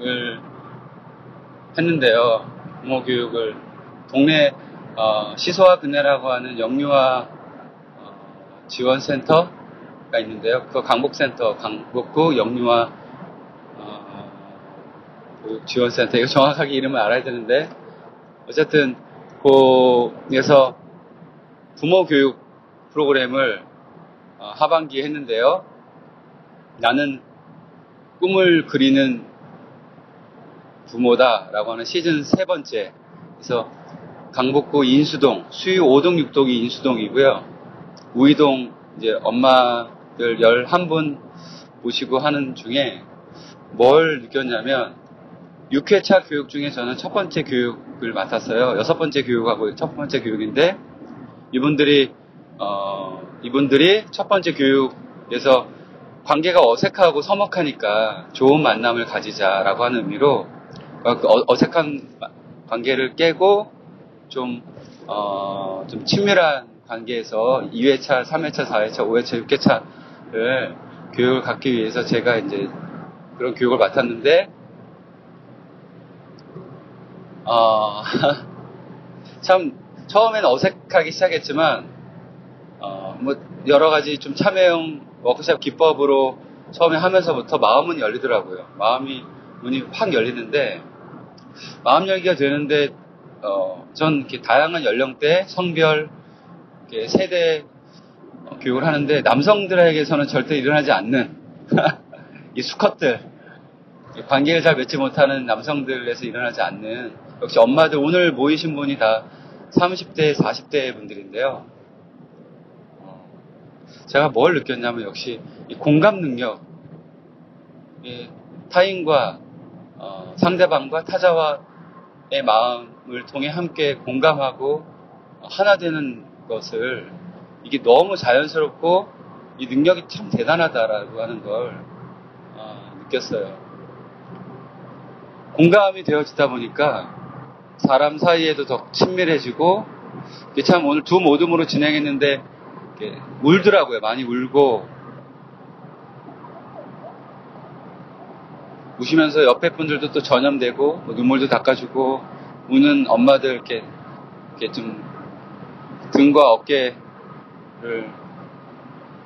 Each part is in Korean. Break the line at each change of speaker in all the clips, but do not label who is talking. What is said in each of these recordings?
을 했는데요. 부모 교육을 동네 어, 시소와 그네라고 하는 영유아 어, 지원센터가 있는데요. 그 강북센터, 강북구 영유아 어, 지원센터 이거 정확하게 이름을 알아야 되는데 어쨌든 거기에서 부모 교육 프로그램을 어, 하반기에 했는데요. 나는 꿈을 그리는 부모다라고 하는 시즌 세 번째. 그래서 강북구 인수동, 수유 5동 6동이 인수동이고요. 우이동 이제 엄마들 11분 모시고 하는 중에 뭘 느꼈냐면 6회차 교육 중에 저는 첫 번째 교육을 맡았어요. 여섯 번째 교육하고 첫 번째 교육인데 이분들이 어, 이분들이 첫 번째 교육에서 관계가 어색하고 서먹하니까 좋은 만남을 가지자라고 하는 의미로 어, 그 어- 어색한 마- 관계를 깨고 좀, 어, 좀 친밀한 관계에서 2회차, 3회차, 4회차, 5회차, 6회차를 교육을 갖기 위해서 제가 이제 그런 교육을 맡았는데, 어, 참, 처음에는 어색하기 시작했지만, 어, 뭐, 여러 가지 좀 참여형 워크샵 기법으로 처음에 하면서부터 마음은 열리더라고요. 마음이, 문이 확 열리는데, 마음 열기가 되는데, 어, 전 이렇게 다양한 연령대, 성별, 세대 어, 교육을 하는데, 남성들에게서는 절대 일어나지 않는, 이 수컷들, 이 관계를 잘 맺지 못하는 남성들에서 일어나지 않는, 역시 엄마들, 오늘 모이신 분이 다 30대, 40대 분들인데요. 어, 제가 뭘 느꼈냐면 역시 이 공감 능력, 이 타인과 어, 상대방과 타자와의 마음을 통해 함께 공감하고 하나 되는 것을 이게 너무 자연스럽고 이 능력이 참 대단하다라고 하는 걸 어, 느꼈어요. 공감이 되어지다 보니까 사람 사이에도 더 친밀해지고 참 오늘 두 모듬으로 진행했는데 울더라고요. 많이 울고 우시면서 옆에 분들도 또 전염되고 뭐 눈물도 닦아주고 우는 엄마들 이렇게 이렇게 좀 등과 어깨를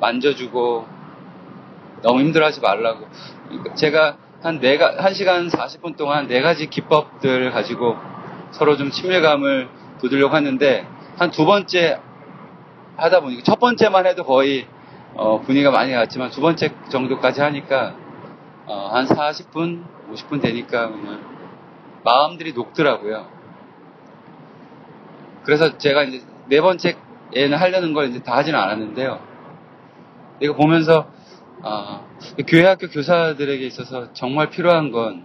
만져주고 너무 힘들어하지 말라고. 제가 한 네가 한 시간 40분 동안 네 가지 기법들을 가지고 서로 좀 친밀감을 돋으려고 했는데 한 두 번째 하다 보니까 첫 번째만 해도 거의 어, 분위기가 많이 갔지만 두 번째 정도까지 하니까 어, 한 40분, 50분 되니까 그냥 마음들이 녹더라고요. 그래서 제가 이제 네 번째에는 하려는 걸 이제 다 하지는 않았는데요. 이거 보면서 아, 교회 학교 교사들에게 있어서 정말 필요한 건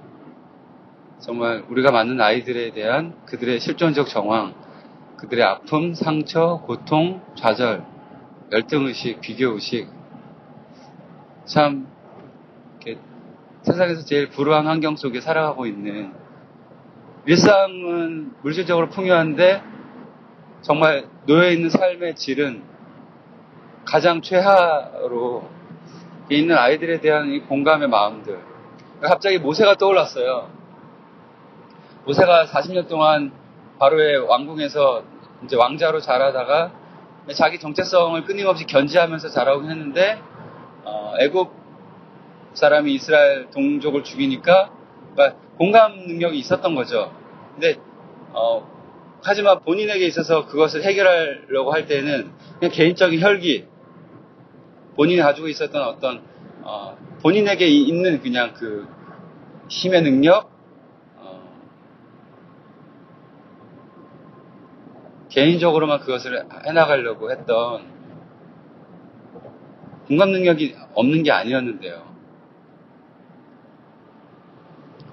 정말 우리가 맞는 아이들에 대한 그들의 실존적 정황, 그들의 아픔, 상처, 고통, 좌절, 열등의식, 비교의식. 참, 세상에서 제일 불우한 환경 속에 살아가고 있는 일상은 물질적으로 풍요한데 정말 놓여 있는 삶의 질은 가장 최하로 있는 아이들에 대한 이 공감의 마음들. 갑자기 모세가 떠올랐어요. 모세가 40년 동안 바로의 왕궁에서 이제 왕자로 자라다가 자기 정체성을 끊임없이 견지하면서 자라오긴 했는데 어, 애굽 사람이 이스라엘 동족을 죽이니까 그러니까 공감 능력이 있었던 거죠. 근데 어, 하지만 본인에게 있어서 그것을 해결하려고 할 때는 그냥 개인적인 혈기, 본인이 가지고 있었던 어떤 어, 본인에게 있는 그냥 그 힘의 능력, 어, 개인적으로만 그것을 해나가려고 했던 공감 능력이 없는 게 아니었는데요.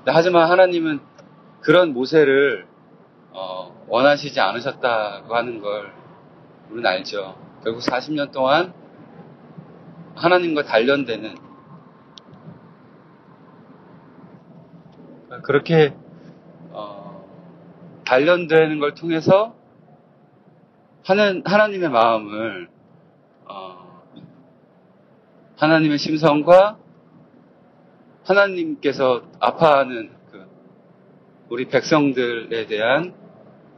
하지만 하나님은 그런 모세를 어, 원하시지 않으셨다고 하는 걸 우리는 알죠. 결국 40년 동안 하나님과 단련되는 그렇게 어, 단련되는 걸 통해서 하는 하나님의 마음을 어, 하나님의 심성과 하나님께서 아파하는 그 우리 백성들에 대한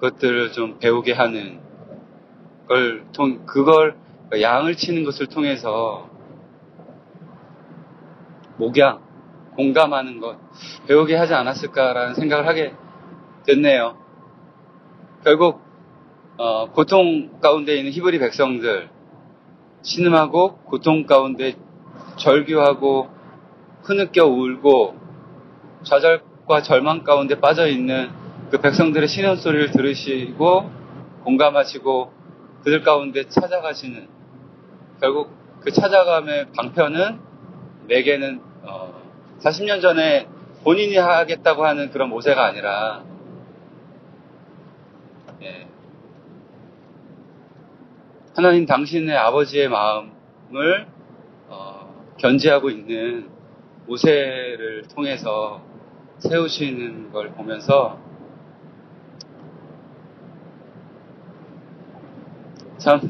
것들을 좀 배우게 하는 걸 통, 그걸 양을 치는 것을 통해서 목양, 공감하는 것 배우게 하지 않았을까라는 생각을 하게 됐네요. 결국 어, 고통 가운데 있는 히브리 백성들 신음하고 고통 가운데 절규하고 흐느껴 울고 좌절과 절망 가운데 빠져 있는 그 백성들의 신음 소리를 들으시고 공감하시고 그들 가운데 찾아가시는 결국 그 찾아감의 방편은 내게는 어, 40년 전에 본인이 하겠다고 하는 그런 모세가 아니라 예, 하나님 당신의 아버지의 마음을 어, 견지하고 있는 모세를 통해서 세우시는 걸 보면서 참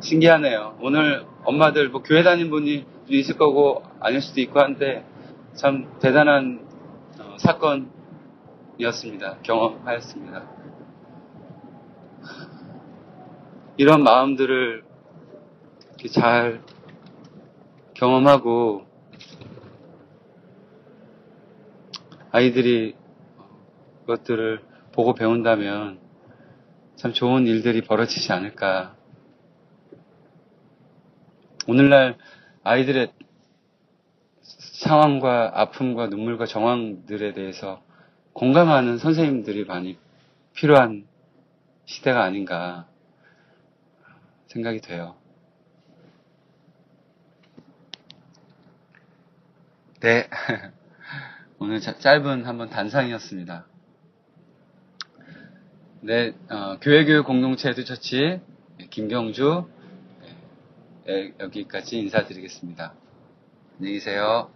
신기하네요. 오늘 엄마들 뭐 교회 다닌 분이 있을 거고 아닐 수도 있고 한데 참 대단한 어, 사건이었습니다. 경험하였습니다. 이런 마음들을 잘 경험하고 아이들이 그것들을 보고 배운다면 참 좋은 일들이 벌어지지 않을까. 오늘날 아이들의 상황과 아픔과 눈물과 정황들에 대해서 공감하는 선생님들이 많이 필요한 시대가 아닌가 생각이 돼요. 네. 오늘 짧은 한번 단상이었습니다. 네, 어, 교회교육 공동체 에듀처치 김경주 네, 여기까지 인사드리겠습니다. 안녕히 계세요.